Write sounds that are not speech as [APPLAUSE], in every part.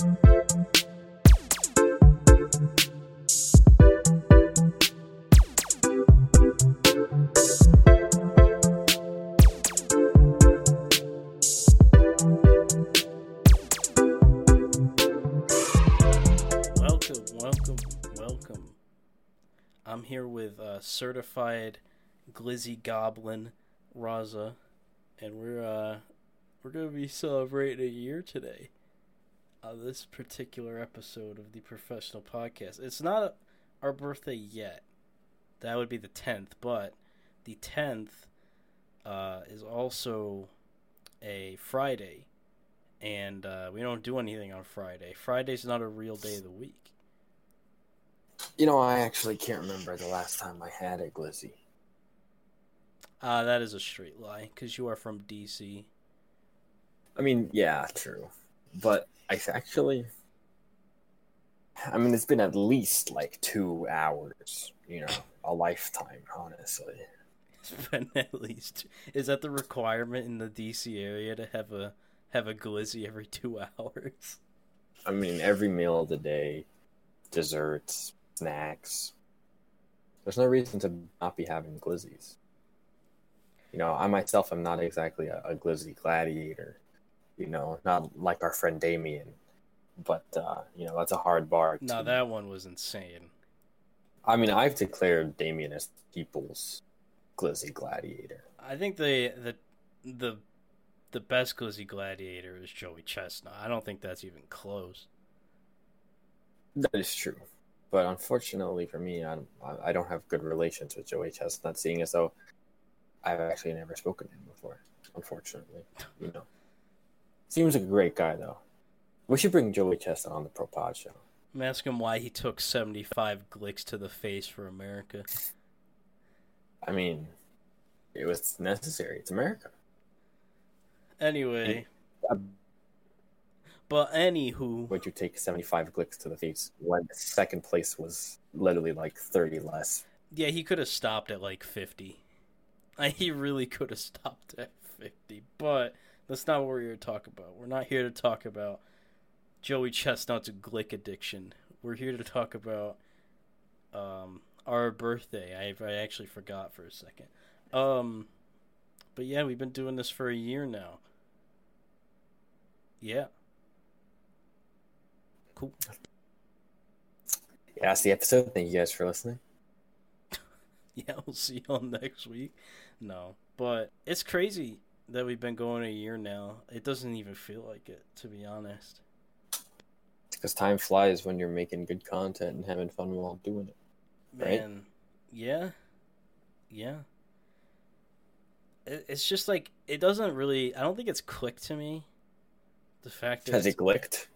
Welcome, welcome, welcome. I'm here with uh, certified glizzy goblin Raza, and we're uh, we're gonna be celebrating a year today. Uh, this particular episode of the professional podcast. It's not our birthday yet. That would be the tenth, but the tenth uh, is also a Friday, and uh, we don't do anything on Friday. Friday's not a real day of the week. You know, I actually can't remember the last time I had a glizzy. Uh, that is a straight lie, because you are from DC. I mean, yeah, true. But I actually. I mean, it's been at least like two hours, you know, a lifetime, honestly. It's been [LAUGHS] at least. Is that the requirement in the DC area to have a have a glizzy every two [LAUGHS] hours? I mean, every meal of the day, desserts, snacks. There's no reason to not be having glizzies. You know, I myself am not exactly a, a glizzy gladiator. You know, not like our friend Damien, but uh, you know that's a hard bar. No, to- that one was insane. I mean, I've declared Damien as people's glizzy gladiator. I think the the the the best glizzy gladiator is Joey Chestnut. I don't think that's even close. That is true, but unfortunately for me, I don't, I don't have good relations with Joey Chestnut, seeing as though I've actually never spoken to him before. Unfortunately, you know, seems like a great guy though. We should bring Joey Chestnut on the Pro Pod show. I'm asking why he took 75 glicks to the face for America. I mean, it was necessary. It's America. Anyway, Uh, but anywho, Would you take seventy-five glicks to the face when second place was literally like thirty less? yeah, he could have stopped at like 50. Like, [LAUGHS] he really could have stopped at 50, but that's not what we're here to talk about. We're not here to talk about Joey Chestnut's glick addiction. We're here to talk about um, our birthday. I, I actually forgot for a second. Um, but yeah, we've been doing this for a year now. Yeah. Cool. Yeah, that's the episode. Thank you guys for listening. [LAUGHS] Yeah, we'll see you all [LAUGHS] next week. No, but it's crazy that we've been going a year now. It doesn't even feel like it, to be honest. Because time flies when you're making good content and having fun while doing it. Right? Man, yeah, yeah. It, it's just like it doesn't really. I don't think it's clicked to me. The fact that Has it glicked?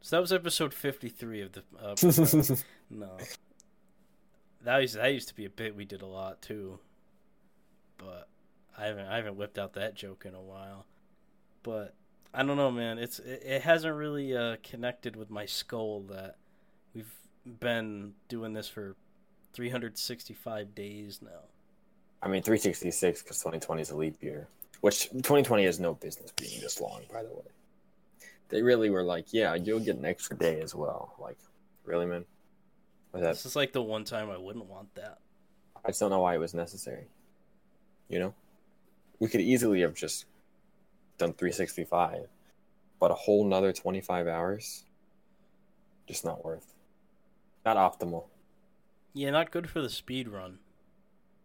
so that was episode fifty three of the. Uh, [LAUGHS] no, that used that used to be a bit we did a lot too, but I haven't I haven't whipped out that joke in a while. But I don't know, man. It's it, it hasn't really uh, connected with my skull that we've been doing this for 365 days now. I mean, 366 because 2020 is a leap year, which 2020 has no business being this long, by the way. They really were like, yeah, you'll get an extra day as well. Like, really, man? That, This is like the one time I wouldn't want that. I just don't know why it was necessary. You know? We could easily have just done 365, but a whole nother 25 hours? Just not worth. Not optimal. Yeah, not good for the speed run.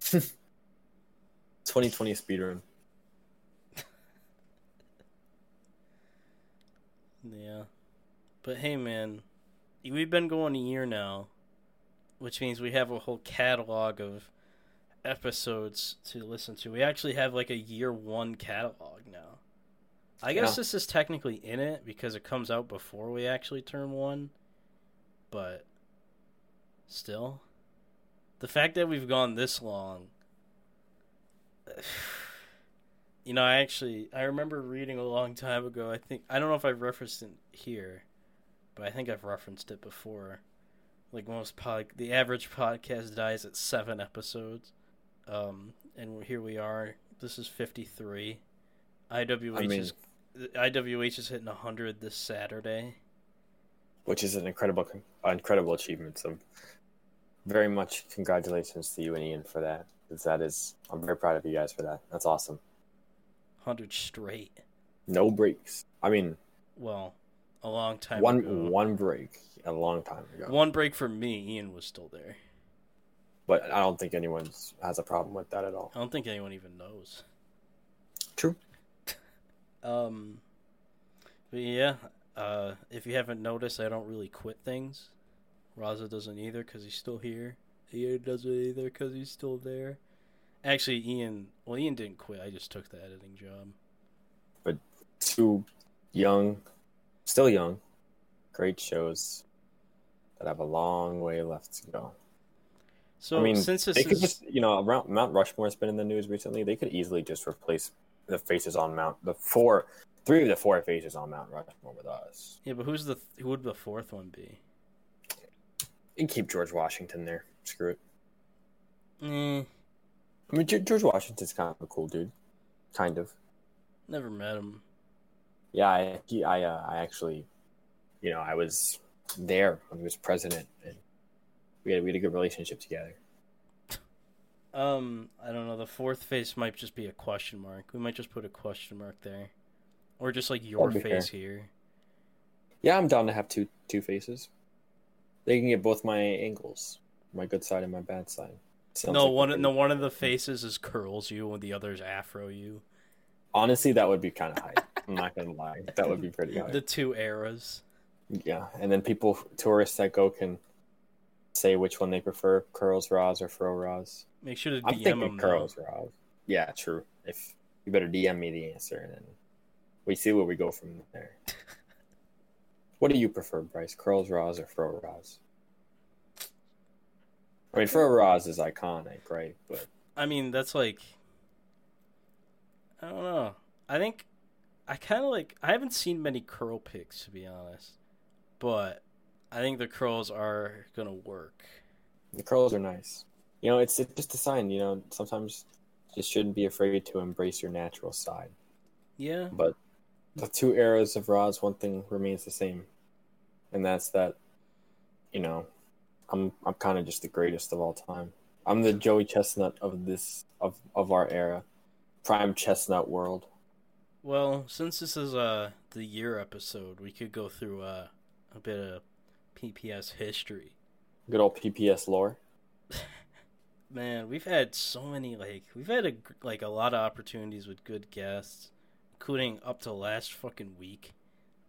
[LAUGHS] 2020 speed run [LAUGHS] Yeah. But hey, man, we've been going a year now, which means we have a whole catalog of episodes to listen to. We actually have like a year one catalog now. I guess Yeah. this is technically in it because it comes out before we actually turn one, but still, the fact that we've gone this long. [SIGHS] You know, I actually I remember reading a long time ago. I think I don't know if I've referenced it here, but I think I've referenced it before. Like most pod, the average podcast dies at seven episodes, um, and here we are. This is fifty three. IWH I mean- is IWH is hitting 100 this Saturday. which is an incredible, incredible achievement. So, very much congratulations to you and Ian for that. 'cause that is, I'm very proud of you guys for that. That's awesome. 100 straight. No breaks. I mean, Well, a long time one ago. one break a long time ago. One break for me. Ian was still there. But I don't think anyone has a problem with that at all. I don't think anyone even knows. True. [LAUGHS] Um, but yeah, uh, if you haven't noticed, I don't really quit things. Raza doesn't either because he's still here. Ian doesn't either because he's still there. Actually, Ian, well, Ian didn't quit. I just took the editing job. But Two young, still young, great shows that have a long way left to go. So I mean, since this they could is just, you know, around Mount Rushmore's been in the news recently. They could easily just replace the faces on Mount, the four, three of the four faces on Mount Rushmore with us. yeah, but who's the who would the fourth one be? You keep George Washington there. Screw it. Eh, I mean, George Washington's kind of a cool dude, kind of. never met him. Yeah, I, he, I, uh, I actually, you know, I was there when he was president, and we had we had a good relationship together. Um, I don't know. The fourth face might just be a question mark. We might just put a question mark there, or just like your face here. Yeah, I'm down to have two two faces. They can get both my angles, my good side and my bad side. Sounds no like one. No one of the faces is curls you, and the other's afro you. Honestly, that would be kind of high. I'm not gonna lie, that would be pretty [LAUGHS] high. The two eras. Yeah, and then people, tourists that go, can say which one they prefer: curls, raws, or fro raws. Make sure to I'm DM thinking them. curls, raws. Yeah, true. If you better DM me the answer, and then we see where we go from there. [LAUGHS] what do you prefer, Bryce? Curls, raws, or fro raws? I mean, fro raws is iconic, right? But I mean, that's like. I don't know. I think I kind of like. I haven't seen many curl picks to be honest, but I think the curls are gonna work. the curls are nice. You know, it's, it's just a sign. You know, sometimes you just shouldn't be afraid to embrace your natural side. Yeah. But the two eras of Raws, one thing remains the same, and that's that. You know, I'm I'm kind of just the greatest of all time. I'm the Joey Chestnut of this of of our era, prime Chestnut world. Well, since this is uh the year episode, we could go through uh, a bit of PPS history. Good old PPS lore. [LAUGHS] Man, we've had so many like we've had a like a lot of opportunities with good guests, including up to last fucking week.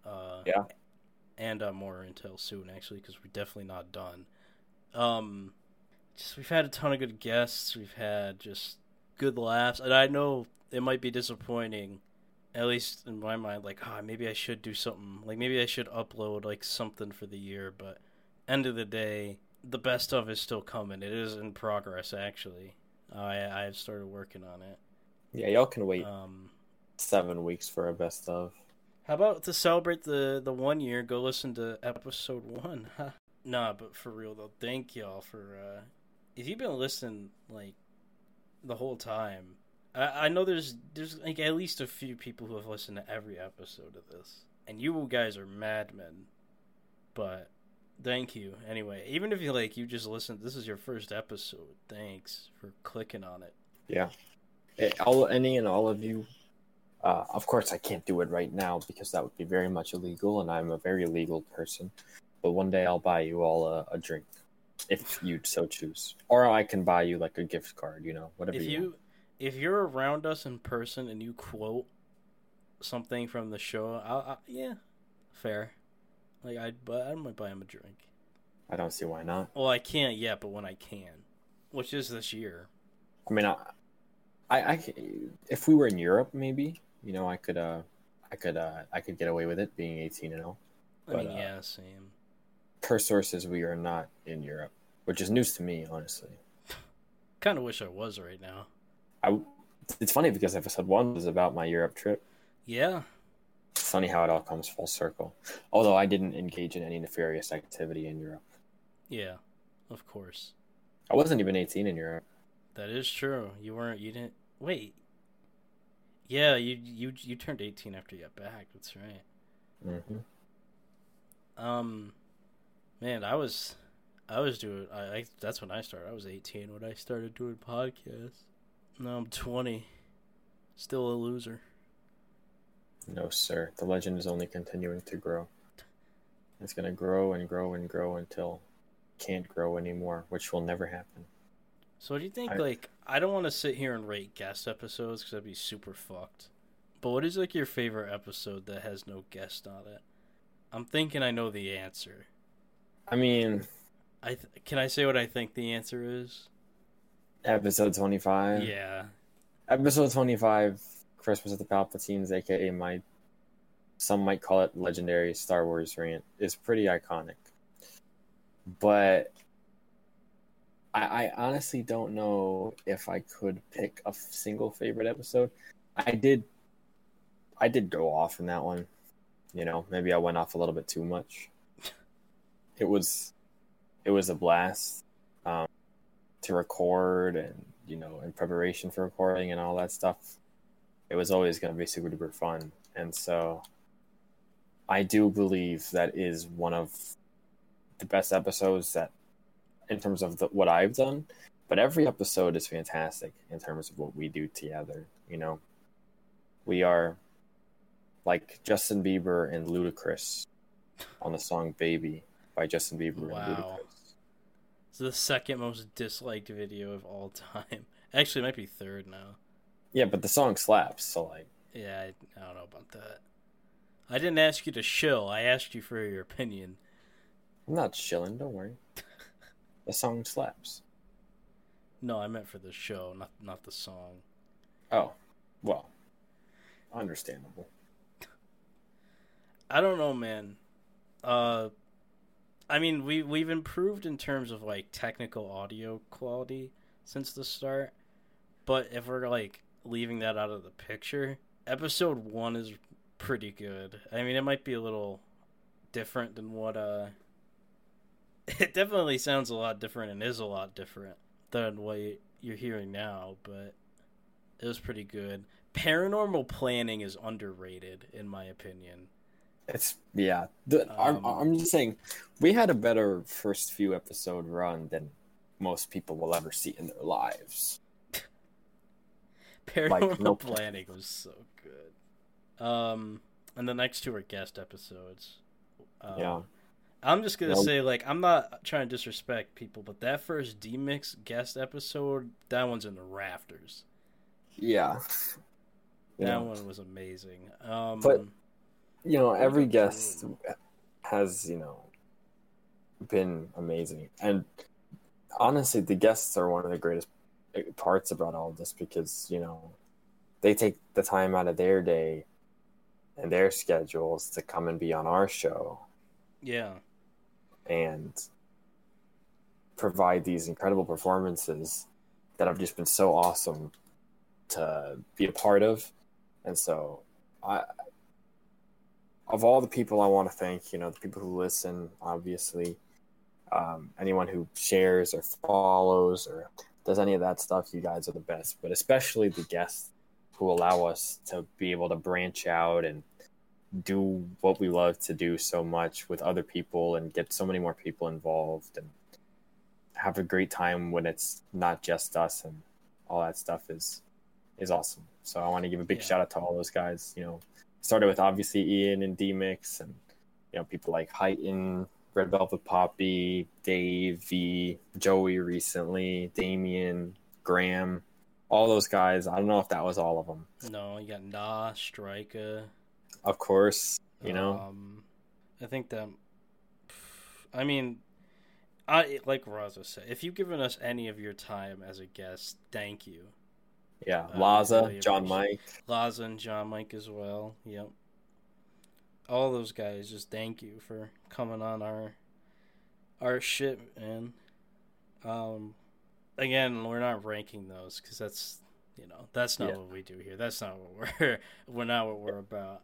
Uh, Yeah. and uh, more until soon actually because we're definitely not done. Um, just we've had a ton of good guests. We've had just good laughs, and I know it might be disappointing, at least in my mind. Like, ah, maybe I should do something. Like, maybe I should upload like something for the year. But end of the day, the best of is still coming. It is in progress actually. I I've started working on it. Yeah, y'all can wait Um, seven weeks for a best of. How about to celebrate the the one year? Go listen to episode one. Huh? [LAUGHS] Nah, but for real though, thank y'all for uh, if you've been listening like the whole time. I, I know there's there's like at least a few people who have listened to every episode of this, and you guys are madmen. But thank you anyway. Even if you like you just listened, this is your first episode. Thanks for clicking on it. Yeah. Eh, All any and all of you. Uh, of course, I can't do it right now because that would be very much illegal, and I'm a very legal person. But one day I'll buy you all a, a drink, if you so choose, or I can buy you like a gift card. You know, whatever if you. you want. If you're around us in person and you quote something from the show, I'll, I, yeah, fair. Like I, but I might buy him a drink. I don't see why not. Well, I can't yet, but when I can, which is this year. I mean, I, I, I if we were in Europe, maybe you know, I could, uh, I could, uh, I could get away with it being 18 and 0. I But, mean, uh, yeah, same. Per sources, we are not in Europe, which is news to me, honestly. [LAUGHS] Kind of wish I was right now. I, it's funny because episode one was about my Europe trip. Yeah, It's funny how it all comes full circle. Although I didn't engage in any nefarious activity in Europe. yeah, of course. I wasn't even 18 in Europe. That is true. You weren't. You didn't. Wait. Yeah, you you you turned 18 after you got back. That's right. hmm Um, man, I was, I was doing. I, I that's when I started. I was 18 when I started doing podcasts. Now I'm 20, still a loser. No, sir. The legend is only continuing to grow. It's gonna grow and grow and grow until it can't grow anymore, which will never happen. So, what do you think? I- like, I don't want to sit here and rate guest episodes because that'd be super fucked. But what is like your favorite episode that has no guest on it? I'm thinking I know the answer. I mean, I th- can I say what I think the answer is? Episode twenty-five. Yeah, Episode twenty-five. Christmas of the Palpatines, aka my, some might call it legendary Star Wars rant, is pretty iconic. But I, I honestly don't know if I could pick a single favorite episode. I did, I did go off in that one. You know, maybe I went off a little bit too much. [LAUGHS] It was, it was a blast to record, and you know, in preparation for recording and all that stuff. It was always going to be super duper fun, and so I do believe that is one of the best episodes that in terms of the, what I've done, but every episode is fantastic in terms of what we do together. You know, we are like Justin Bieber and Ludacris on the song "Baby" by Justin Bieber Wow. and Ludacris. It's the second most disliked video of all time. [LAUGHS] Actually, it might be third now. Yeah, but the song slaps. So like, Yeah, I, I don't know about that. I didn't ask you to shill. I asked you for your opinion. I'm not chilling. Don't worry. [LAUGHS] The song slaps. No, I meant for the show, not not the song. Oh, well, understandable. [LAUGHS] I don't know, man. Uh, I mean, we we've improved in terms of like technical audio quality since the start, but if we're like leaving that out of the picture, episode one is pretty good. I mean, it might be a little different than what uh. [LAUGHS] It definitely sounds a lot different and is a lot different than what you're hearing now, but it was pretty good. Paranormal planning is underrated, in my opinion. It's yeah. The, I'm, Um, I'm just saying, we had a better first few episode run than most people will ever see in their lives. [LAUGHS] Paranormal no- Planning was so good. Um, and the next two are guest episodes. Um, yeah, I'm just gonna Nope. say, like, I'm not trying to disrespect people, but that first D-Mix guest episode, that one's in the rafters. yeah. That know, one was amazing. Um, But- you know, every guest has you know been amazing, and honestly, the guests are one of the greatest eh, parts about all this because you know they take the time out of their day and their schedules to come and be on our show yeah, and provide these incredible performances that have just been so awesome to be a part of. And so, I, of all the people I want to thank, you know, the people who listen, obviously, um, anyone who shares or follows or does any of that stuff, you guys are the best. But especially the guests who allow us to be able to branch out and do what we love to do so much with other people and get so many more people involved and have a great time when it's not just us and all that stuff is is awesome. So I want to give a big Yeah. shout out to all those guys. You know, started with obviously Ian and D Mix and you know people like Heighton, Red Velvet Poppy, Dave, V, Joey recently, Damien, Graham, all those guys. I don't know if that was all of them. no, you got Nah, Striker. Of course, you know. Um, I think that. I mean, I like Raza said. If you've given us any of your time as a guest, thank you. Yeah, I Laza, really John Mike. Laza and John Mike as well. Yep. All those guys, just thank you for coming on our our shit, man. Um, again, we're not ranking those because that's you know that's not Yeah. what we do here. That's not what we're [LAUGHS] we're not what we're about.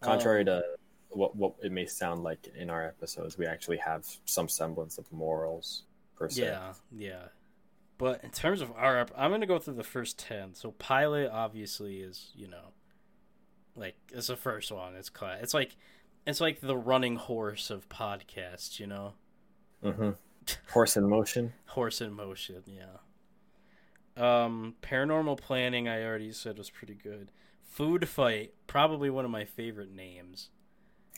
Contrary Um, to what what it may sound like in our episodes, we actually have some semblance of morals per se. Yeah, yeah. But in terms of our, I'm gonna go through the first ten. So pilot obviously is you know, like it's the first one. It's cla- It's like, it's like the running horse of podcasts. You know, Mm-hmm. [LAUGHS] Horse in motion. horse in motion. Yeah. Um, paranormal planning. I already said was pretty good. Food fight. Probably one of my favorite names.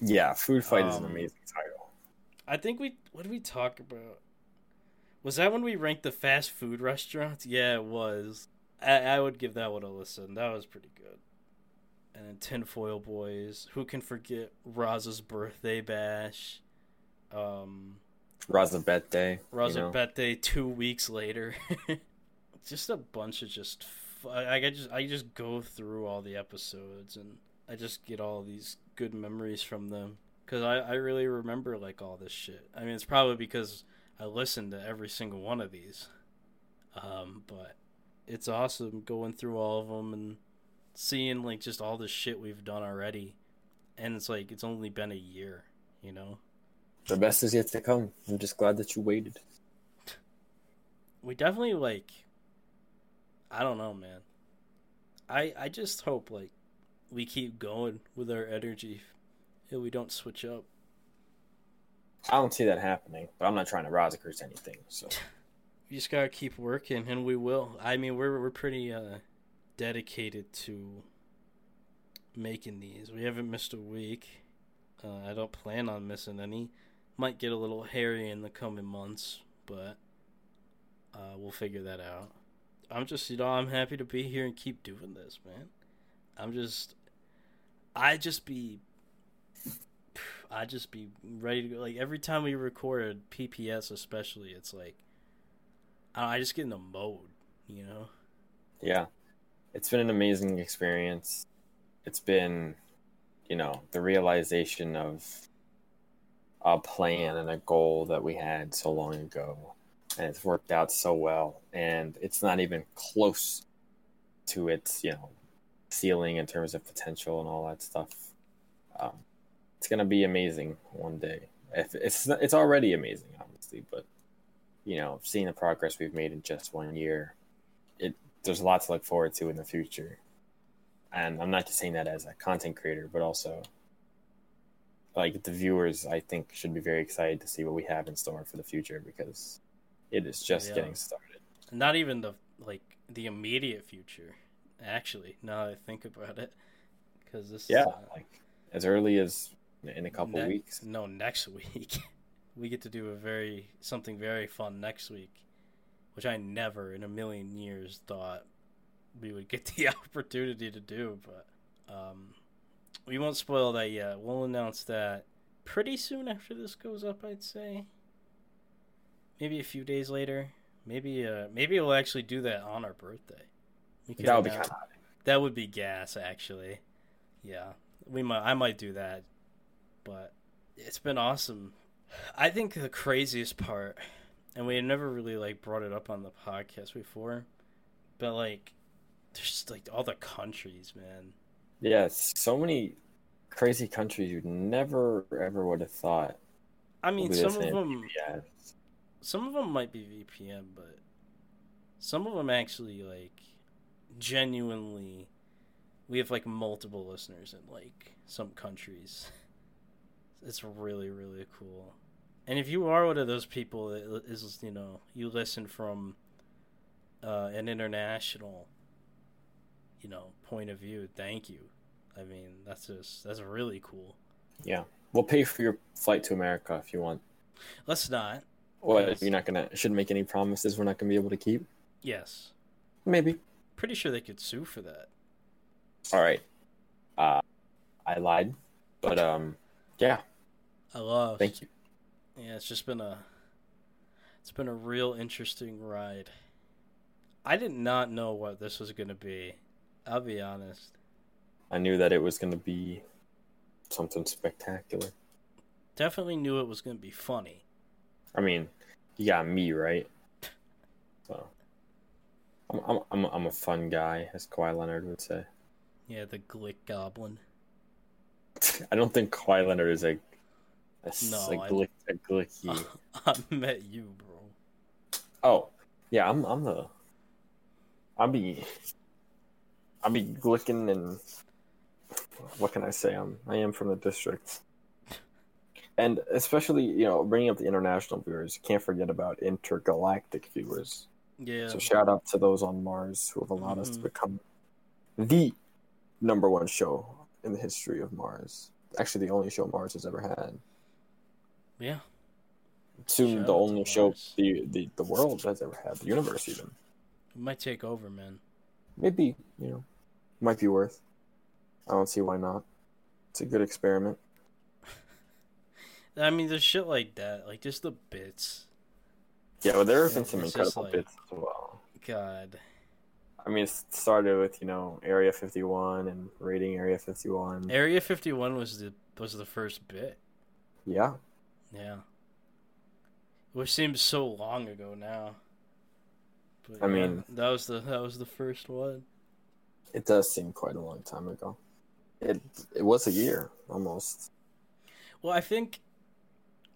Yeah, food fight is an Um, amazing title. I think we. What did we talk about? Was that when we ranked the fast food restaurants? Yeah, it was. I, I would give that one a listen. That was pretty good. And then Tinfoil Boys. Who can forget Raza's birthday bash? Um, Razabet Day. Raza you know? Bete two weeks later. [LAUGHS] just a bunch of just. I, I just I just go through all the episodes and I just get all these good memories from them because I I really remember like all this shit. I mean it's probably because I listened to every single one of these. Um, but it's awesome going through all of them and seeing like just all the shit we've done already, and it's like it's only been a year, you know. The best is yet to come. I'm just glad that you waited. we definitely like I don't know, man. I I just hope like we keep going with our energy and we don't switch up. I don't see that happening, but I'm not trying to Razakers anything. So We just gotta keep working and we will. I mean we're we're pretty uh dedicated to making these. We haven't missed a week. Uh, I don't plan on missing any. Might get a little hairy in the coming months, but uh, we'll figure that out. I'm just, you know, I'm happy to be here and keep doing this, man. I'm just, I just be, I just be ready to go. Like every time we record PPS, especially, it's like, I I just get in the mode, you know. yeah, it's been an amazing experience. It's been, you know, the realization of a plan and a goal that we had so long ago, and it's worked out so well. And it's not even close to its, you know, ceiling in terms of potential and all that stuff. Um, it's gonna be amazing one day. If it's it's already amazing, obviously, but you know, seeing the progress we've made in just one year, it there's a lot to look forward to in the future. And I'm not just saying that as a content creator, but also like the viewers, I think should be very excited to see what we have in store for the future because it is just Yeah. getting started. Not even the like the immediate future, actually. Now that I think about it, because this Yeah, is, uh, like as early as in a couple ne- weeks. No, next week. [LAUGHS] we get to do a very something very fun next week, which I never in a million years thought we would get [LAUGHS] the opportunity to do. But um, we won't spoil that yet. We'll announce that pretty soon after this goes up. I'd say maybe a few days later. Maybe uh, maybe we'll actually do that on our birthday. That would be kind of that would be gas, actually. Yeah, we might. I might do that, but it's been awesome. I think the craziest part, and we had never really like brought it up on the podcast before, but like, there's just like all the countries, man. yeah. So many crazy countries you never ever would have thought. I mean, some of them, some of them might be VPN, but some of them actually like genuinely. We have like multiple listeners in like some countries. It's really really cool. And if you are one of those people that is you know you listen from uh, an international you know point of view, thank you. I mean that's just that's really cool. yeah. We'll pay for your flight to America if you want. Let's not. What Yes. you're not gonna shouldn't make any promises we're not gonna be able to keep. Yes, Maybe. pretty sure they could sue for that. All right. Uh, I lied, but um, yeah. I love. Thank you. Yeah, it's just been a it's been a real interesting ride. I did not know what this was gonna be. I'll be honest. I knew that it was gonna be something spectacular. Definitely knew it was gonna be funny. I mean, you got me right. [LAUGHS] So, I'm I'm I'm, I'm a fun guy, as Kawhi Leonard would say. Yeah, the Glick Goblin. [LAUGHS] I don't think Kawhi Leonard is a a, s- No, a, I- glick, a glicky. [LAUGHS] I met you, bro. oh, Yeah, I'm. I'm the. I'll be. I'll be glicking and. What can I say? I'm. I am from the district. And especially, you know, bringing up the international viewers, you can't forget about intergalactic viewers. Yeah. So shout out to those on Mars who have allowed us to Mhm. become the number one show in the history of Mars. Actually, the only show Mars has ever had. Yeah. Soon, the only show the, the the world has ever had. The universe, even It might take over, man. maybe you know, might be worth. I don't see why not. It's a good experiment. [LAUGHS] I mean, there's shit like that, like just the bits. Yeah, well, there have been some incredible like- bits as well. God. I mean, it started with you know Area 51 and raiding Area 51. Area 51 was the was the first bit. Yeah, Yeah. Which seems so long ago now. But I yeah, mean- that was the that was the first one. it does seem quite a long time ago. It it was a year almost. Well, I think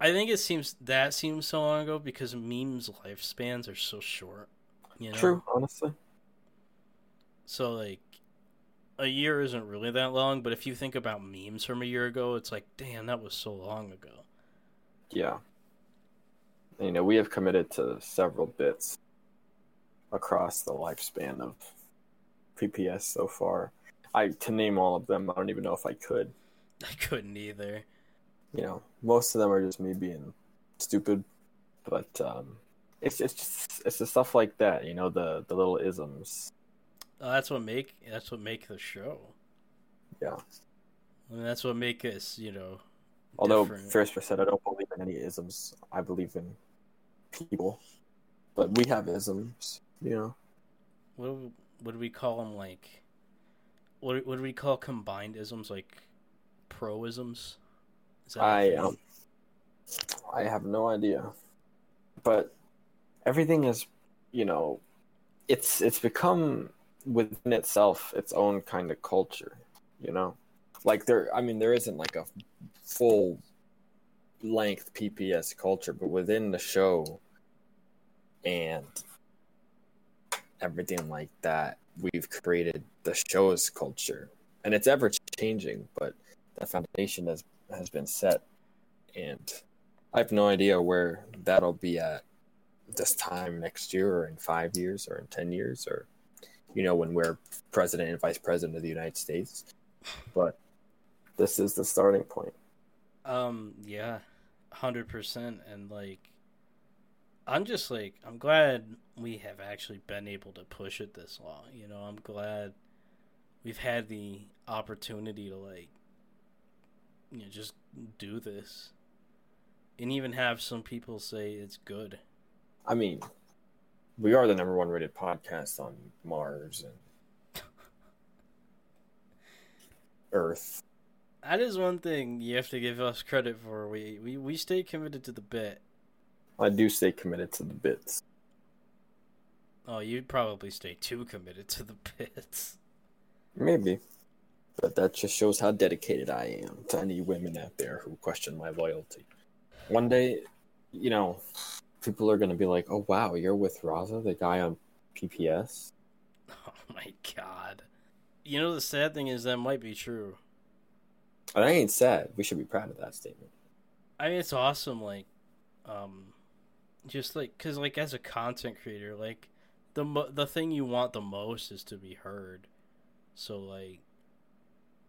I think it seems that seems so long ago because memes lifespans are so short. You know? True, honestly. So like a year isn't really that long, but if you think about memes from a year ago, it's like, damn, that was so long ago. Yeah. You know, we have committed to several bits across the lifespan of PPS so far. I to name all of them, I don't even know if I could. [LAUGHS] I couldn't either. You know, most of them are just me being stupid, but um, it's it's just it's the stuff like that. You know, the the little isms. Uh, that's what make that's what make the show. Yeah. I mean, that's what make us, you know. Although different. first said I don't believe in any isms. I believe in people, but we have isms. You know. what do, we call them? Like, what do we call combined isms? Like, proisms. Is that a I um, I have no idea, but everything is, you know, it's it's become within itself its own kind of culture. You know, like there. I mean, there isn't like a full length PPS culture, but within the show and everything like that, we've created the show's culture, and it's ever changing, but the foundation has has been set, and I have no idea where that'll be at this time next year, or in five years, or in ten years, or you know when we're president and vice president of the United States. But this is the starting point. Um, yeah, hundred percent, and like, I'm just like, I'm glad we have actually been able to push it this long. You know, I'm glad we've had the opportunity to like, you know, just do this, and even have some people say it's good. I mean, we are the number one rated podcast on Mars and [LAUGHS] Earth. That is one thing you have to give us credit for. We we we stay committed to the bit. I do stay committed to the bits. Oh, you'd probably stay too committed to the [LAUGHS] bits. Maybe. But that just shows how dedicated I am to any women out there who question my loyalty. One day, you know, people are going to be like, oh, wow, you're with Raza, the guy on PPS? [LAUGHS] Oh my god. You know the sad thing is that might be true. And I ain't sad. We should be proud of that statement. I mean, it's awesome. Like, um, just like because like as a content creator, like the mo- the thing you want the most is to be heard. So like,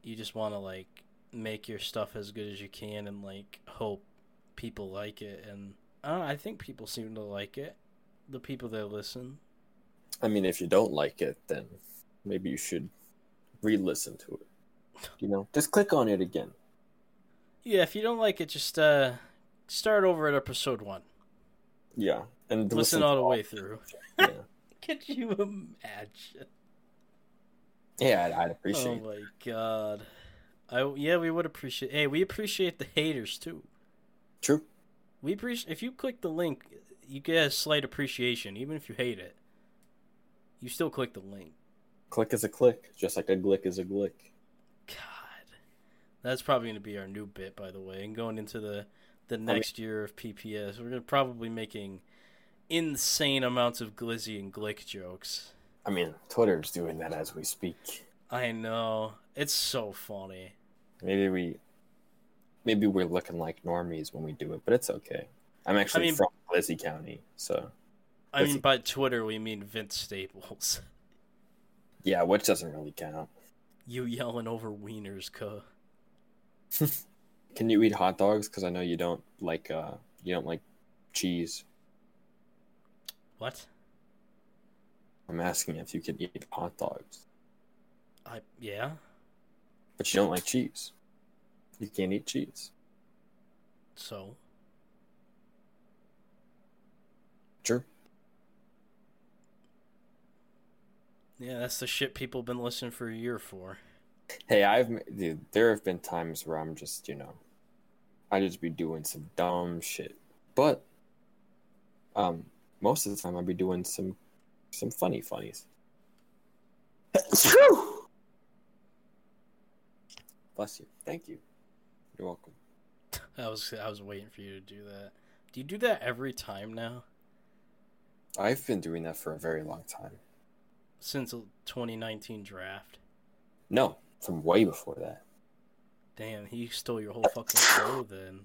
you just want to like make your stuff as good as you can and like hope people like it. And I don't know, I think people seem to like it. The people that listen. I mean, if you don't like it, then maybe you should re listen to it. You know, just click on it again. Yeah, if you don't like it, just uh start over at episode one. Yeah. And Listen, to all the way through. [LAUGHS] Yeah, [LAUGHS] Could you imagine? yeah I'd, I'd appreciate Oh my god. I yeah, we would appreciate. Hey, we appreciate the haters too. True. We appreciate if you click the link, you get a slight appreciation, even if you hate it. You still click the link. Click is a click, just like a glick is a glick. That's probably going to be our new bit, by the way. And going into the the next year of PPS, we're gonna probably making insane amounts of glizzy and glick jokes. I mean, Twitter's doing that as we speak. I know. It's so funny. Maybe we, maybe we're looking like normies when we do it, but it's okay. I'm actually mean- from Glizzy County, so I mean, by Twitter, we mean Vince Staples. yeah, which doesn't really count. you yelling over wieners, cuh. [LAUGHS] Can you eat hot dogs? Because I know you don't like uh you don't like cheese. What? I'm asking if you can eat hot dogs, I yeah. but you don't like cheese. You can't eat cheese. So Sure. yeah, that's the shit people been listening for a year for. Hey, I've dude, there have been times where I'm just you know, I just be doing some dumb shit, but um, most of the time I'd be doing some some funny funnies. Bless you. Thank you. You're welcome. [LAUGHS] I was I was waiting for you to do that. Do you do that every time now? I've been doing that for a very long time. Since the 2019 draft. No, from way before that. Damn, he stole your whole fucking show then.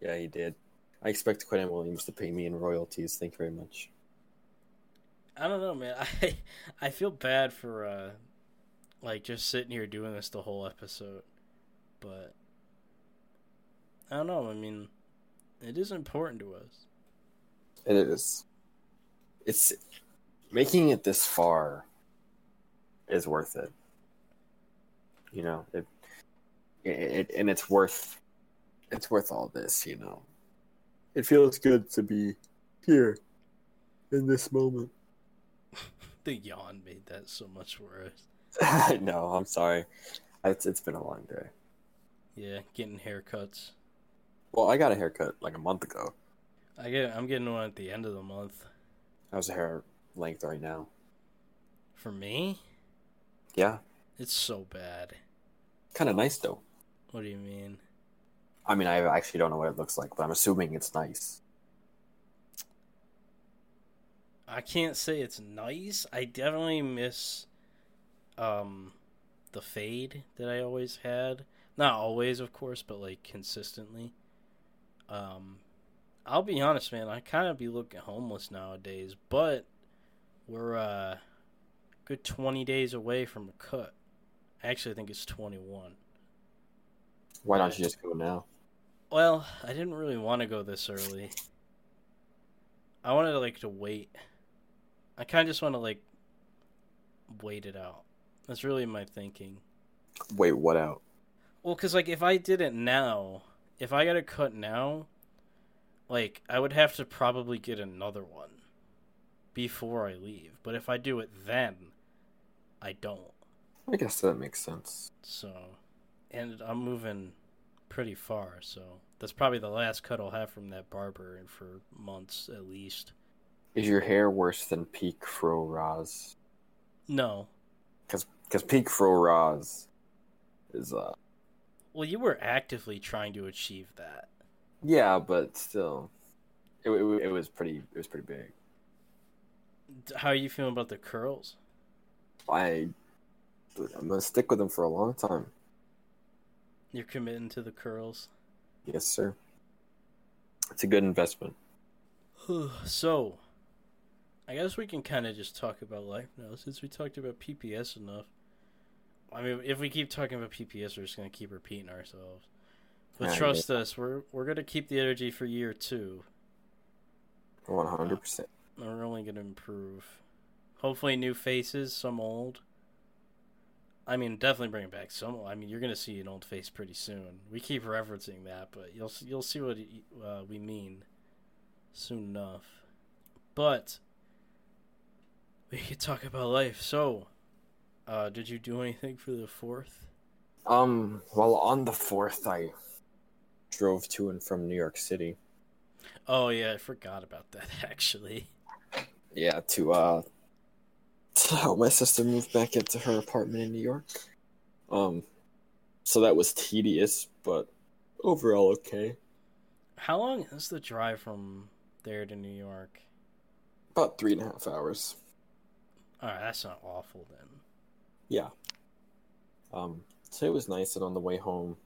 Yeah, he did. I expect Quentin Williams to pay me in royalties. Thank you very much. I don't know, man. [LAUGHS] I I feel bad for uh like just sitting here doing this the whole episode. But I don't know, I mean it is important to us. It is. It's making it this far is worth it. You know, it, it, it and it's worth it's worth all this, you know. It feels good to be here in this moment. [LAUGHS] The yawn made that so much worse. [LAUGHS] no, I'm sorry. It's it's been a long day. Yeah, getting haircuts. Well, I got a haircut like a month ago. I get I'm getting one at the end of the month. How's the hair length right now? For me, Yeah, it's so bad. kind of nice though. What do you mean? I mean, I actually don't know what it looks like, but I'm assuming it's nice. I can't say it's nice. I definitely miss um the fade that I always had. Not always, of course, but like consistently. Um I'll be honest, man, I kind of be looking homeless nowadays, but we're uh good 20 days away from a cut. Actually, I think it's 21. Why don't you just go now? Well, I didn't really want to go this early. I wanted like to wait. I kind of just want to like wait it out. That's really my thinking. Wait, what out? Well, cuz like if I did it now, if I got a cut now, like I would have to probably get another one before I leave. But if I do it then, I don't. I guess that makes sense. So, and I'm moving pretty far, so that's probably the last cut I'll have from that barber for months at least. Is your hair worse than peak fro ras? No. Because because peak fro ras is uh Well, you were actively trying to achieve that. yeah, but still, it, it, it was pretty it was pretty big. How are you feeling about the curls? I I'm gonna stick with them for a long time. You're committing to the curls. Yes, sir. It's a good investment. so, I guess we can kind of just talk about life now since we talked about PPS enough. I mean, if we keep talking about PPS, we're just gonna keep repeating ourselves. But trust us, we're we're gonna keep the energy for year two. One hundred percent. We're only gonna improve. Hopefully, new faces, some old. I mean, definitely bring it back some. I mean, you're gonna see an old face pretty soon. We keep referencing that, but you'll you'll see what uh, we mean soon enough. But we could talk about life. So, uh, did you do anything for the fourth? Um. Well, on the fourth, I drove to and from New York City. Oh yeah, I forgot about that [LAUGHS] actually. Yeah, to uh, to help my sister move back into her apartment in New York. Um, so that was tedious, but overall okay. How long is the drive from there to New York? About three and a half hours. All right, that's not awful then. Yeah. Um, so it was nice, and on the way home,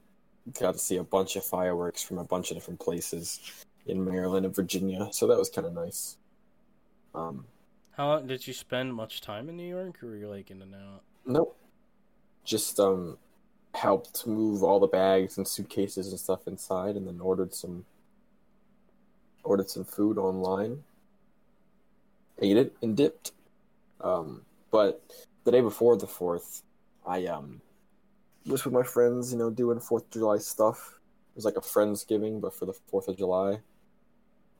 got to see a bunch of fireworks from a bunch of different places in Maryland and Virginia. So that was kind of nice. Um, How long did you spend much time in New York, or were you like in and out? nope. Just um, helped move all the bags and suitcases and stuff inside, and then ordered some ordered some food online. Ate it and dipped. Um, but the day before the fourth, I um was with my friends, you know, doing Fourth of July stuff. It was like a friendsgiving, but for the Fourth of July,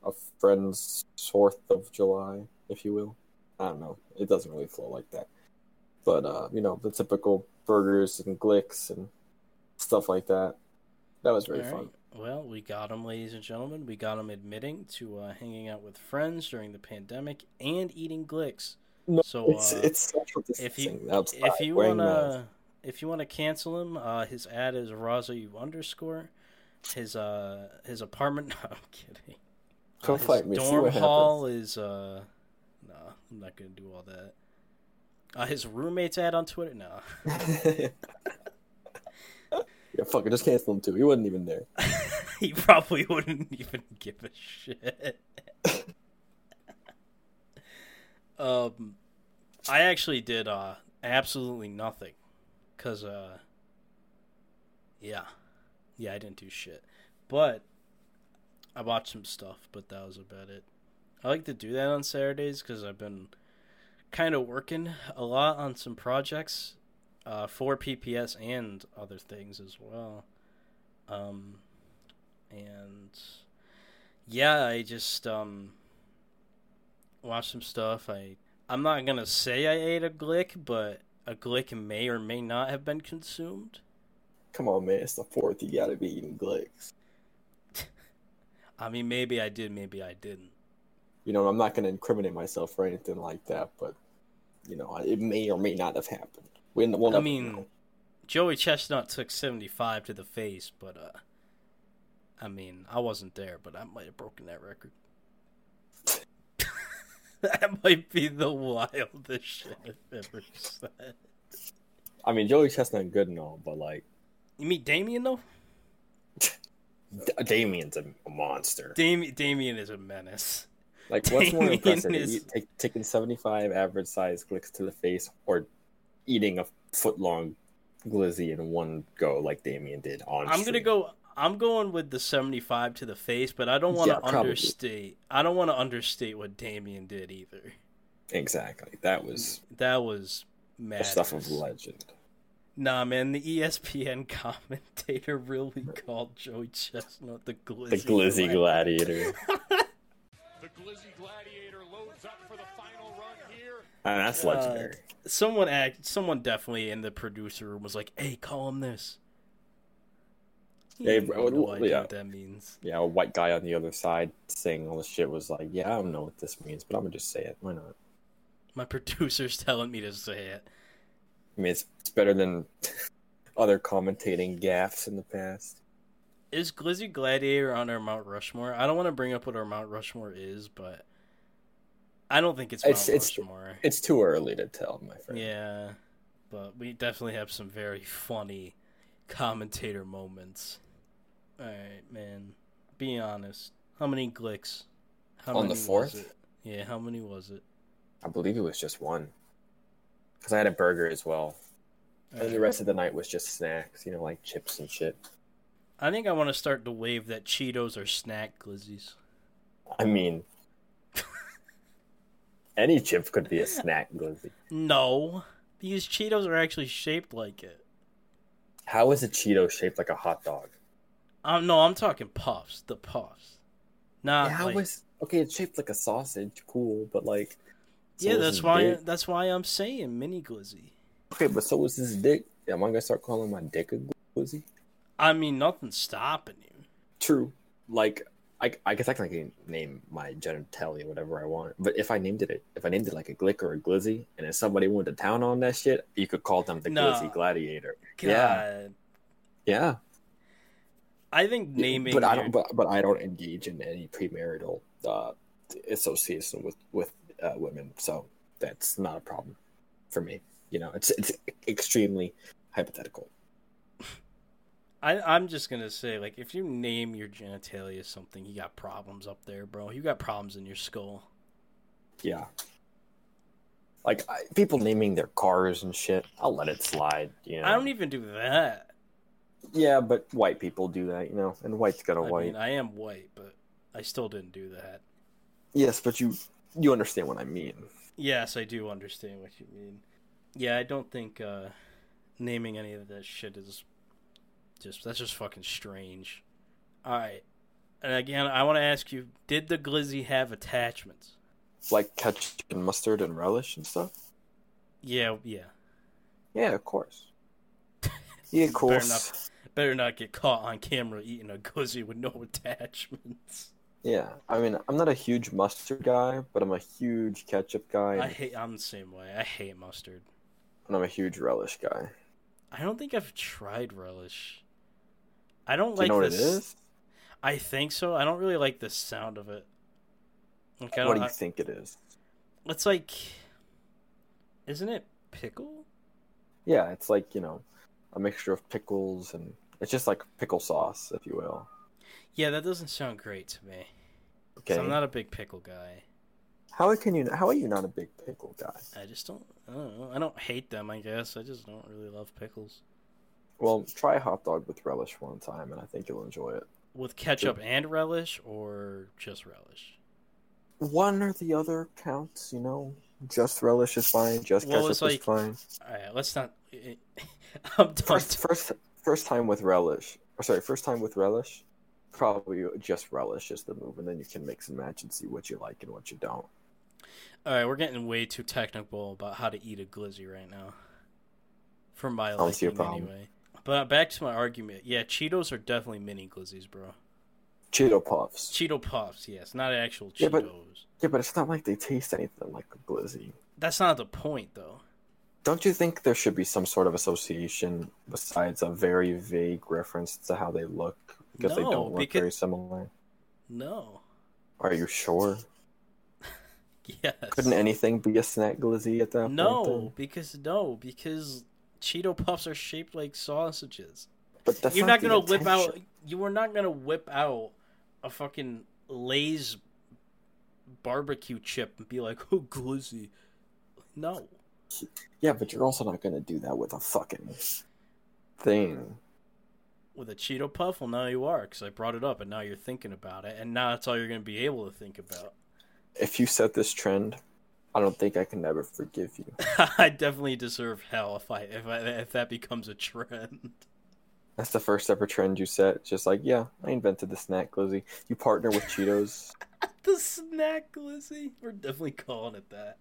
a friend's Fourth of July, if you will. I don't know. It doesn't really flow like that, but uh, you know, the typical burgers and glicks and stuff like that. That was very All fun. right. Well, we got him, ladies and gentlemen. We got him admitting to uh, hanging out with friends during the pandemic and eating glicks. No, So, it's uh, it's if you- outside, if you wanna, if you wanna cancel him, uh, his ad is Razu underscore. His uh, his apartment. [LAUGHS] No, I'm kidding. Come fight me, Dorm hall is uh, no, I'm not gonna do all that. Uh, his roommate's ad on Twitter. No, [LAUGHS] yeah, fuck it, just cancel him too. He wasn't even there. [LAUGHS] he probably wouldn't even give a shit. [LAUGHS] um, I actually did uh absolutely nothing, cause uh, yeah, yeah, I didn't do shit, but I watched some stuff, but that was about it. I like to do that on Saturdays because I've been kind of working a lot on some projects uh, for PPS and other things as well. Um, and yeah, I just um watched some stuff. I I'm not gonna say I ate a glick, but a glick may or may not have been consumed. Come on, man, it's the fourth. You gotta be eating glicks. [LAUGHS] I mean, maybe I did, maybe I didn't. You know, I'm not gonna incriminate myself or anything like that, but you know, it may or may not have happened. We, we'll I mean, know. Joey Chestnut took 75 to the face, but uh, I mean, I wasn't there, but I might have broken that record. [LAUGHS] that might be the wildest shit I've ever said. I mean, Joey Chestnut good and all, but like, You meet Damien though? [LAUGHS] D- Damien's a monster. Dam- Damien is a menace. Like, what's more [LAUGHS] impressive, is- take, taking 75 average size clicks to the face, or eating a foot long glizzy in one go like Damien did on? I'm gonna go. I'm going with the 75 to the face, but I don't want to Yeah, understate. I don't want to understate what Damien did either. exactly. That was That was mad. stuff of legend. Nah, man, the ESPN [LAUGHS] commentator really called Joey Chestnut the glizzy. The glizzy gladiator. The Glizzy Gladiator [LAUGHS] And ah, that's God. legendary. Someone act. Someone definitely in the producer room was like, "Hey, call him this." He Hey, bro, no well, yeah. what that means. Yeah, a white guy on the other side saying all this shit was like, yeah, I don't know what this means, but I'm gonna just say it. Why not? My [LAUGHS] producer's telling me to say it. I mean, it's, it's better than [LAUGHS] other commentating gaffes in the past. Is Glizzy Gladiator on our Mount Rushmore? I don't want to bring up what our Mount Rushmore is, but I don't think it's Mount It's- it's- Rushmore. It's too early to tell, my friend. Yeah, but we definitely have some very funny commentator moments. All right, man. Be honest. How many glicks? How On the many was fourth? Yeah, how many was it? I believe it was just one. Because I had a burger as well. And the rest of the night was just snacks, you know, like chips and shit. I think I want to start the wave that Cheetos are snack glizzies. I mean, [LAUGHS] any chip could be a snack glizzy. No, because Cheetos are actually shaped like it. How is a Cheeto shaped like a hot dog? Um, no, I'm talking puffs. The puffs. Not Yeah, how like, was okay? It's shaped like a sausage, cool, but like, so yeah, that's why. dick. That's why I'm saying mini glizzy. Okay, but so was this dick. Am I gonna start calling my dick a glizzy? I mean, nothing's stopping you. True. Like, I, I guess I can name my genitalia whatever I want. But if I named it, if I named it like a glick or a glizzy, and if somebody went to town on that shit, you could call them the No. glizzy gladiator. God. Yeah. Yeah, I think naming. but I don't. But, but I don't engage in any premarital uh, association with with uh, women, so that's not a problem for me. You know, it's it's extremely hypothetical. I, I'm just gonna say, like, if you name your genitalia something, you got problems up there, bro. You got problems in your skull. Yeah. Like I, people naming their cars and shit, I'll let it slide. You know. I don't even do that. Yeah, but white people do that, you know, and white's got a I white. mean, I am white, but I still didn't do that. Yes, but you you understand what I mean. Yes, I do understand what you mean. Yeah, I don't think uh, naming any of that shit is just that's just fucking strange. All right, and again, I want to ask you: Did the glizzy have attachments? Like ketchup and mustard and relish and stuff. Yeah, yeah. Yeah, of course. [LAUGHS] Yeah, of Better course. not, better not get caught on camera eating a glizzy with no [LAUGHS] attachments. Yeah, I mean, I'm not a huge mustard guy, but I'm a huge ketchup guy, I hate. I'm the same way. I hate mustard. and I'm a huge relish guy. I don't think I've tried relish. I don't Do like you know what this. it is? I think so. I don't really like the sound of it. Like, What don't, you I- think it is? It's like, isn't it pickle? Yeah, it's like you know, a mixture of pickles and it's just like pickle sauce, if you will. Yeah, that doesn't sound great to me. Okay. I'm not a big pickle guy. How can you? How are you not a big pickle guy? I just don't. I don't know. I don't hate them. I guess I just don't really love pickles Well, try a hot dog with relish one time, and I think you'll enjoy it. with ketchup and relish, or just relish. One or the other counts, you know. Just relish is fine. Just Well, ketchup like- is fine. All right, let's not. [LAUGHS] I'm done. First, first, first time with relish. Or sorry, first time with relish. Probably just relish is the move, and then you can mix and match and see what you like and what you don't. All right, we're getting way too technical about how to eat a glizzy right now. For my liking, anyway. But back to my argument. Yeah, Cheetos are definitely mini glizzies, bro. Cheeto puffs. Cheeto puffs, yes, not actual Cheetos. Yeah, but- Yeah, but it's not like they taste anything like a glizzy. That's not the point, though. Don't you think there should be some sort of association besides a very vague reference to how they look because they don't look because- very similar? No. Are you sure? [LAUGHS] Yes. Couldn't anything be a snack glizzy at that point? No, because no, because Cheeto puffs are shaped like sausages. but that's You're not, not, gonna whip out. You are not gonna whip out a fucking Lay's barbecue chip and be like, [LAUGHS] "Oh, glizzy." No. Yeah, but you're also not gonna do that with a fucking thing. With a Cheeto puff, well, now you are, because I brought it up, and now you're thinking about it, and now that's all you're gonna be able to think about. If you set this trend, I don't think I can ever forgive you. [LAUGHS] I definitely deserve hell if I if I if that becomes a trend. That's the first ever trend you set. Just like, yeah, I invented the snack glizzy. You partner with Cheetos. [LAUGHS] the snack glizzy. We're definitely calling it that.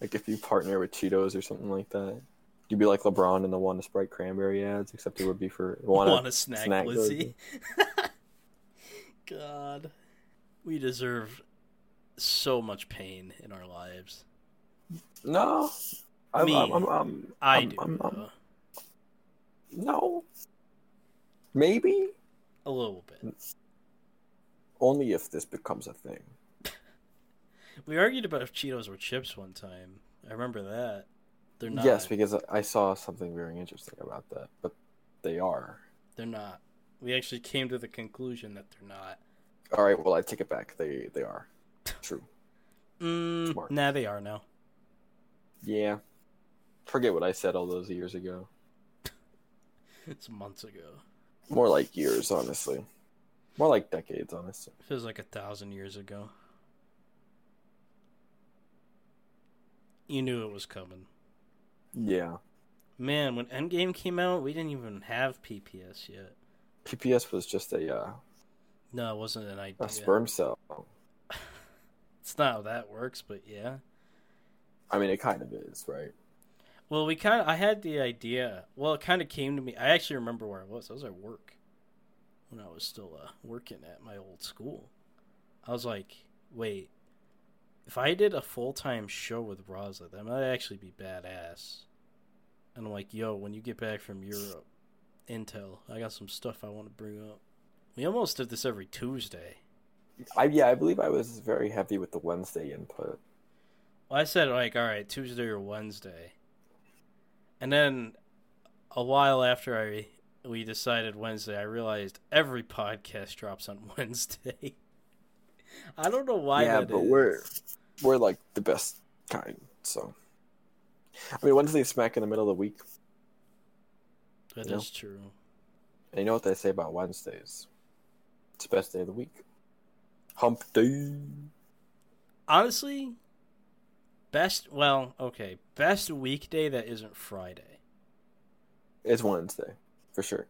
Like if you partner with Cheetos or something like that, you'd be like LeBron in the one Sprite cranberry ads, except it would be for one Want a snack, snack glizzy? [LAUGHS] God, we deserve so much pain in our lives. No, I'm, Me. I'm, I'm, I'm, I do. No, maybe a little bit. only if this becomes a thing. We argued about if Cheetos were chips one time. I remember that. They're not. Yes, because I saw something very interesting about that, but they are. they're not. We actually came to the conclusion that they're not. All right, well I take it back. They they are. True. Mm, Smart. nah, they are now. Yeah. Forget what I said all those years ago. It's months ago. More like years, honestly. More like decades, honestly. feels like a thousand years ago. You knew it was coming. Yeah. Man, when Endgame came out, we didn't even have PPS yet. PPS was just a uh, No, it wasn't an idea. a sperm cell. It's not how that works, but yeah. I mean, it kind of is, right? Well, we kind of. I had the idea. Well, it kind of came to me. I actually remember where I was. I was at work when I was still uh, working at my old school. I was like, wait, if I did a full time show with Raza, that might actually be badass. And I'm like, yo, when you get back from Europe, until, I got some stuff I want to bring up. We almost did this every Tuesday. I yeah, I believe I was very heavy with the Wednesday input. Well, I said like, all right, Tuesday or Wednesday, and then a while after I we decided Wednesday, I realized every podcast drops on [LAUGHS] Wednesday. I don't know why. yeah, but is. we're we're like the best kind. So, I mean, Wednesday is smack in the middle of the week. That you know? true. And you know what they say about Wednesdays? It's the best day of the week. Hump day. Honestly, best. Well, okay, best weekday that isn't Friday. It's Wednesday for sure.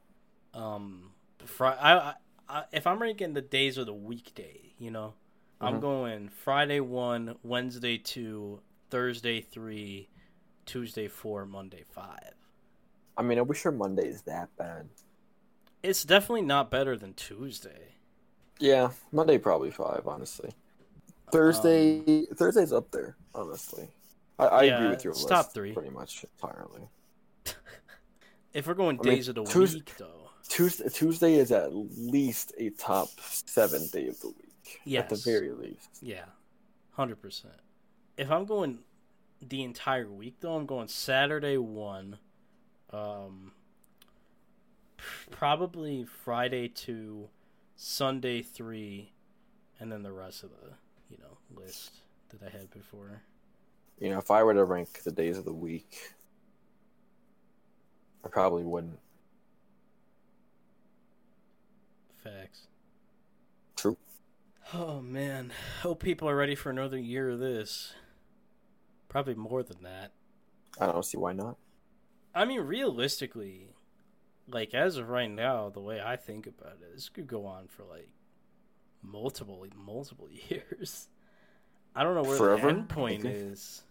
Um, Fri I, I, I if I'm ranking the days of the weekday, you know, I'm Mhm. going Friday one, Wednesday two, Thursday three, Tuesday four, Monday five. I mean, I wish your Monday is that bad. It's definitely not better than Tuesday. Yeah, Monday probably five, honestly. Thursday, Thursday's up there, honestly. I, I Yeah, agree with your list top three. pretty much entirely. If we're going I mean, days of the Tues- week, though, Tuesday, Tuesday is at least a top seven day of the week. At the very least. yeah, hundred percent. If I'm going the entire week, though, I'm going Saturday one, um, probably Friday two, Sunday three, and then the rest of the you know list that I had before. You know, if I were to rank the days of the week, I probably wouldn't. Facts. True. Oh man, hope people are ready for another year of this. Probably more than that. I don't see why not. I mean, realistically, like as of right now, the way I think about it, this could go on for like multiple, multiple [LAUGHS] years. I don't know where Forever, the end point is.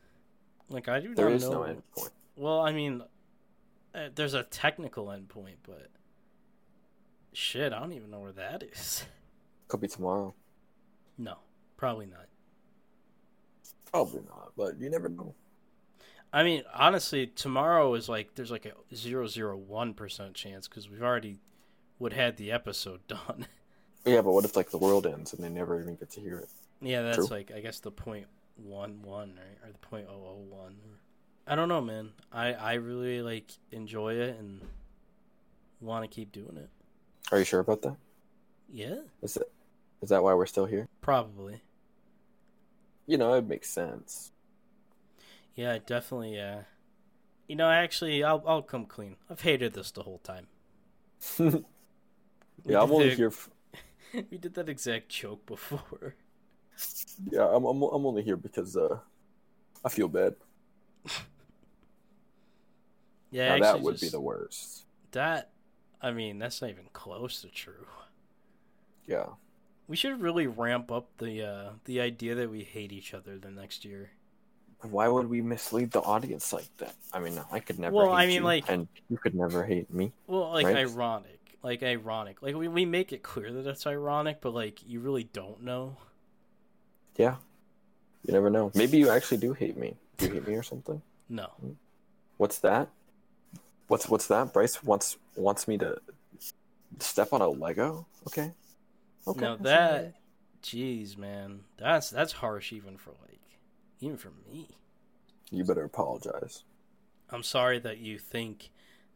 Like I do There not is know. no end point. Well, I mean, uh, there's a technical end point, but shit, I don't even know where that is. Could be tomorrow. No, probably not. Probably not, but you never know. I mean, honestly, tomorrow is like there's like a zero zero one percent chance because we've already would had the episode [LAUGHS] done. Yeah, but what if like the world ends and they never even get to hear it? yeah, that's True. like I guess the point one one right? or the point oh oh one. I don't know, man. I I really like enjoy it and want to keep doing it. Are you sure about that? Yeah, Is it? Is that why we're still here? probably. You know, it makes sense. Yeah, definitely. Uh, you know, actually, I'll I'll come clean. I've hated this the whole time. [LAUGHS] Yeah, I'm only the- here. f [LAUGHS] we did that exact joke before. yeah, I'm, I'm I'm only here because uh, I feel bad. Yeah, that would be the worst. That, I mean, that's not even close to true. Yeah, We should really ramp up the uh, the idea that we hate each other the next year. Why would we mislead the audience like that? I mean, I could never. Well, hate I mean, you, like- and you could never hate me. Well, like Right. ironic, like ironic. Like we we make it clear that it's ironic, but like you really don't know. Yeah, you never know. Maybe you actually do hate me. Do you hate me or something? No, What's that? What's what's that? Bryce wants wants me to step on a Lego. Okay. Okay. no, that, jeez, man, that's that's harsh even for like, even for me. You better apologize. I'm sorry that you think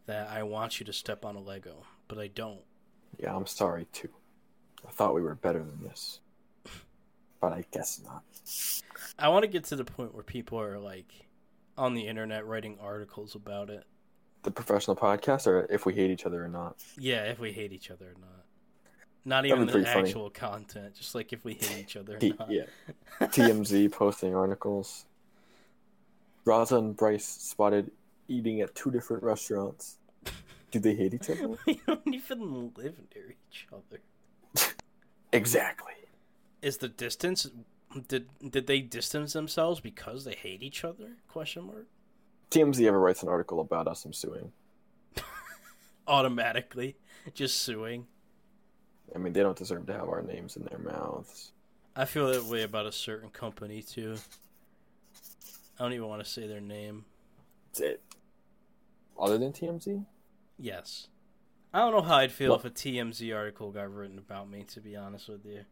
that I want you to step on a Lego, but I don't. Yeah, I'm sorry too. I thought we were better than this, [LAUGHS] but I guess not. I want to get to the point where people are like on the internet writing articles about it. The professional podcast, or if we hate each other or not. Yeah, if we hate each other or not. Not even the pretty funny. actual content, just like if we hate each other or T- not. yeah, [LAUGHS] TMZ posting articles. Raza and Bryce spotted eating at two different restaurants. Do they hate each other? [LAUGHS] we don't even live near each other. [LAUGHS] exactly. Is the distance did did they distance themselves because they hate each other? Question mark. TMZ ever writes an article about us, I'm suing. Automatically, just suing. I mean, they don't deserve to have our names in their mouths. I feel that way about a certain company too. I don't even want to say their name. That's it. Other than TMZ? Yes. I don't know how I'd feel Well- if a TMZ article got written about me, to be honest with you.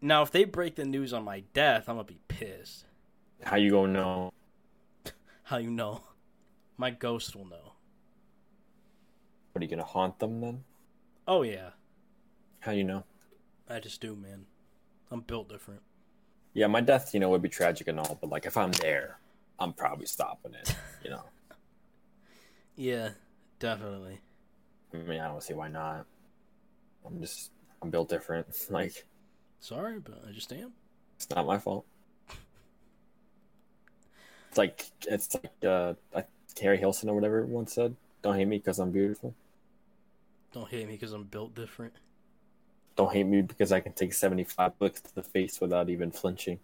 Now, if they break the news on my death, I'm gonna be pissed. How you gonna know? [LAUGHS] How you know? My ghost will know. What are you gonna haunt them then? Oh yeah, How do you know? I just do, man. I'm built different. Yeah, my death, you know, would be tragic and all, but like if I'm there, I'm probably stopping it. You know, [LAUGHS] Yeah, definitely. I mean, I don't see why not. I'm just, I'm built different. [LAUGHS] Like, Sorry, but I just am. it's not my fault. It's like, it's like, uh, Keri Hilson or whatever once said, "Don't hate me because I'm beautiful. Don't hate me because I'm built different. Don't hate me because I can take 75 licks to the face without even flinching."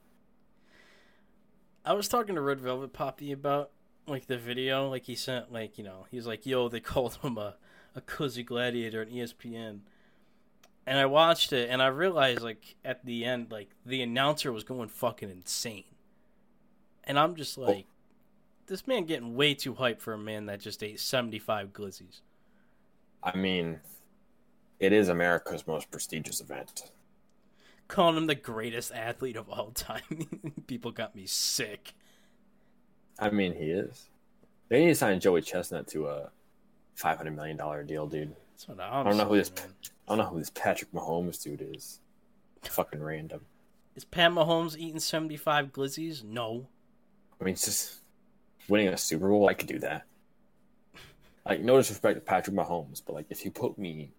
I was talking to Red Velvet Poppy about like the video, like he sent, like you know, he's like, "Yo, they [LAUGHS] called him a a glizzy gladiator on ESPN," and I watched it, and I realized like at the end, like the announcer was going fucking insane, and I'm just like, this man getting way too hyped for a man that just ate seventy five glizzies. I mean, it is America's most prestigious event. Calling him the greatest athlete of all time, [LAUGHS] people got me sick. I mean, he is. They need to sign Joey Chestnut to a five hundred million dollar deal, dude. What I'm don't know who this. man. I don't know who this Patrick Mahomes dude is. Fucking random. Is Pat Mahomes eating seventy five glizzies? No. I mean, it's just winning a Super Bowl. I could do that. Like, no disrespect to Patrick Mahomes, but like, if you put me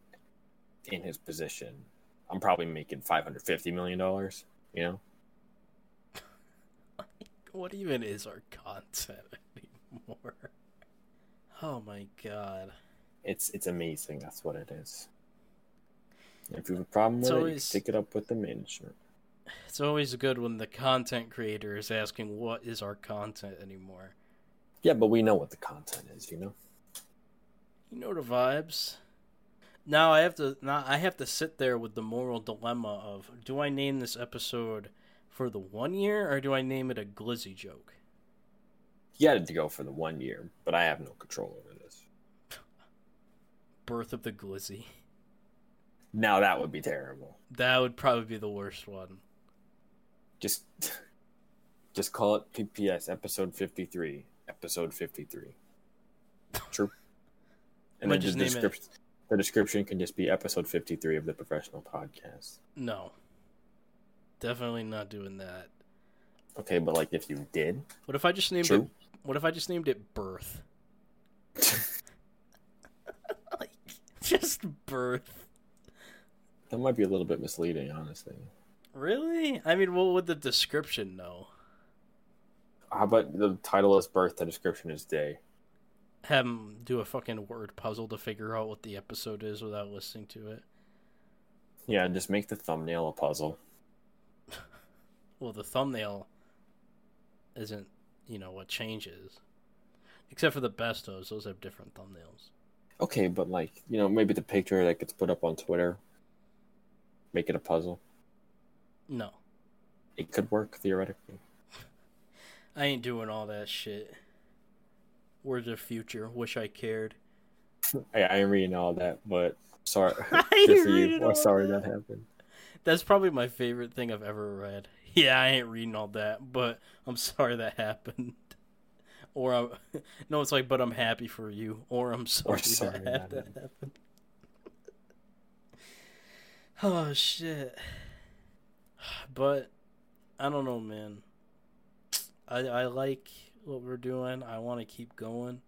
in his position, I'm probably making five hundred fifty million dollars. You know, [LAUGHS] What even is our content anymore? Oh my god. it's it's amazing. That's what it is. If you have a problem with It's it, you always- it up with the management. It's always good when the content creator is asking what is our content anymore. Yeah, but we know what the content is. You know. You know the vibes. Now I have to now I have to sit there with the moral dilemma of do I name this episode for the one year or do I name it a glizzy joke? He had to go for the one year, but I have no control over this. Birth of the glizzy. Now that would be terrible. That would probably be the worst one. Just, [LAUGHS] just call it PPS episode fifty three. Episode fifty three. True. [LAUGHS] And then just name it- description, the description can just be episode fifty three of the professional podcast. No. Definitely not doing that. Okay, but like if you did, What if I just named True. it what if I just named it birth? [LAUGHS] [LAUGHS] like just birth. that might be a little bit misleading, honestly. Really? I mean, what would the description know? How about the title is birth, the description is day. Have 'em do a fucking word puzzle to figure out what the episode is without listening to it. Yeah, just make the thumbnail a puzzle. [LAUGHS] Well, the thumbnail isn't, you know, what changes. Except for the best ofs, those have different thumbnails. Okay, but like you know, maybe the picture that gets put up on Twitter, make it a puzzle. No, It could work theoretically. [LAUGHS] I ain't doing all that shit. Where's the future? Wish I cared. I, I ain't reading all that, but sorry. [LAUGHS] Good for you. sorry that. that happened. That's probably my favorite thing I've ever read. [LAUGHS] Yeah, I ain't reading all that, but I'm [LAUGHS] sorry that happened. Or I'm, no, it's like, but I'm happy for you. Or I'm sorry, sorry that, that that happened. [SIGHS] Oh shit! [SIGHS] But I don't know, man. I I like what we're doing. I want to keep going.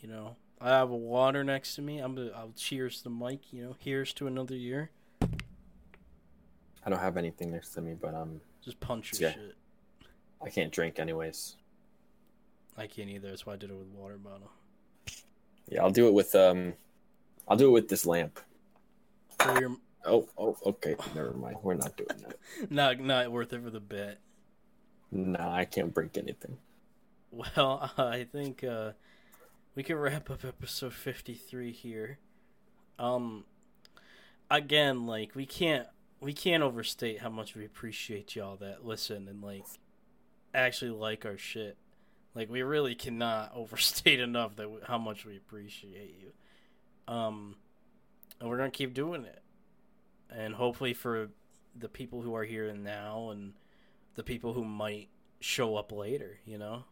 You know, I have a water next to me. I'm gonna, I'll cheers the mic. You know, here's to another year. I don't have anything next to me, but um, Just punch your Yeah. shit. I can't drink anyways. I can't either. That's why I did it with water bottle. Yeah, I'll do it with um, I'll do it with this lamp. For your, Oh, oh, okay. Never mind. We're not doing that. [LAUGHS] not not worth it for the bit. No, I can't break anything. Well, [LAUGHS] I think uh, we can wrap up episode fifty three here. Um, again, like we can't we can't overstate how much we appreciate y'all that listen and like actually like our shit. Like we really cannot [LAUGHS] overstate enough that we, how much we appreciate you. Um, and we're gonna keep doing it, and hopefully for the people who are here now and the people who might show up later, you know?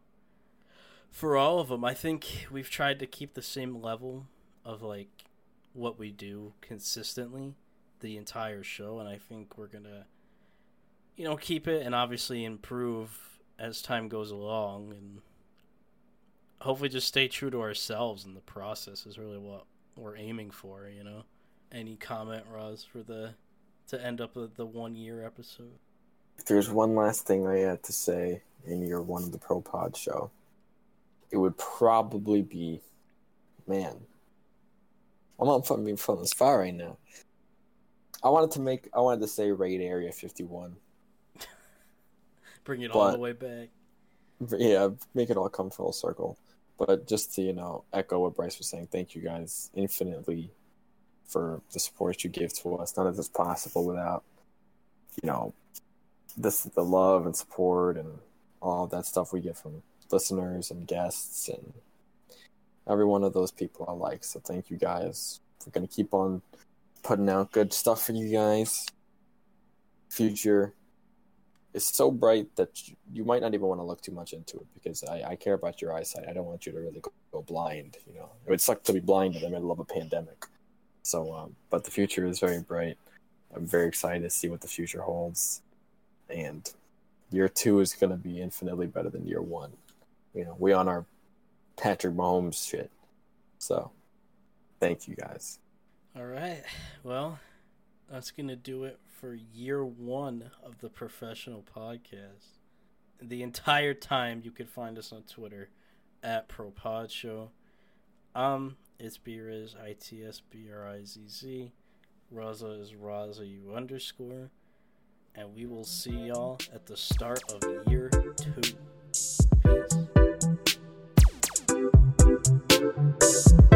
For all of them, I think we've tried to keep the same level of like what we do consistently the entire show and I think we're to you know, keep it and obviously improve as time goes along and hopefully just stay true to ourselves in the process is really what we're aiming for, you know. Any comment, Roz, for the to end up the, the one year episode? If there's one last thing I had to say in year one of the Pro Pod show, it would probably be, man, I'm from being from this far right now. I wanted to make, I wanted to say raid Area 51. [LAUGHS] Bring it all the way back. Yeah, make it all come full circle. But just to, you know, echo what Bryce was saying, thank you guys infinitely for the support you give to us. None of this is possible without, you know, this the love and support and all that stuff we get from listeners and guests and every one of those people I like. So thank you guys. We're gonna keep on putting out good stuff for you guys. Future is so bright that you, might not even want to look too much into it because I, I care about your eyesight. I don't want you to really go, go blind. You know, it would suck to be blind in the middle of a pandemic. So, um, but the future is very bright. I'm very excited to see what the future holds, and year two is going to be infinitely better than year one. You know, we on our Patrick Mahomes shit. So, thank you guys. All right. Well, that's going to do it for year one of the professional podcast. The entire time you could find us on Twitter at ProPod Show. Um, it's Briz, I T S B R I Z Z. Raza is Raza U underscore. And we will see y'all at the start of year two. Peace.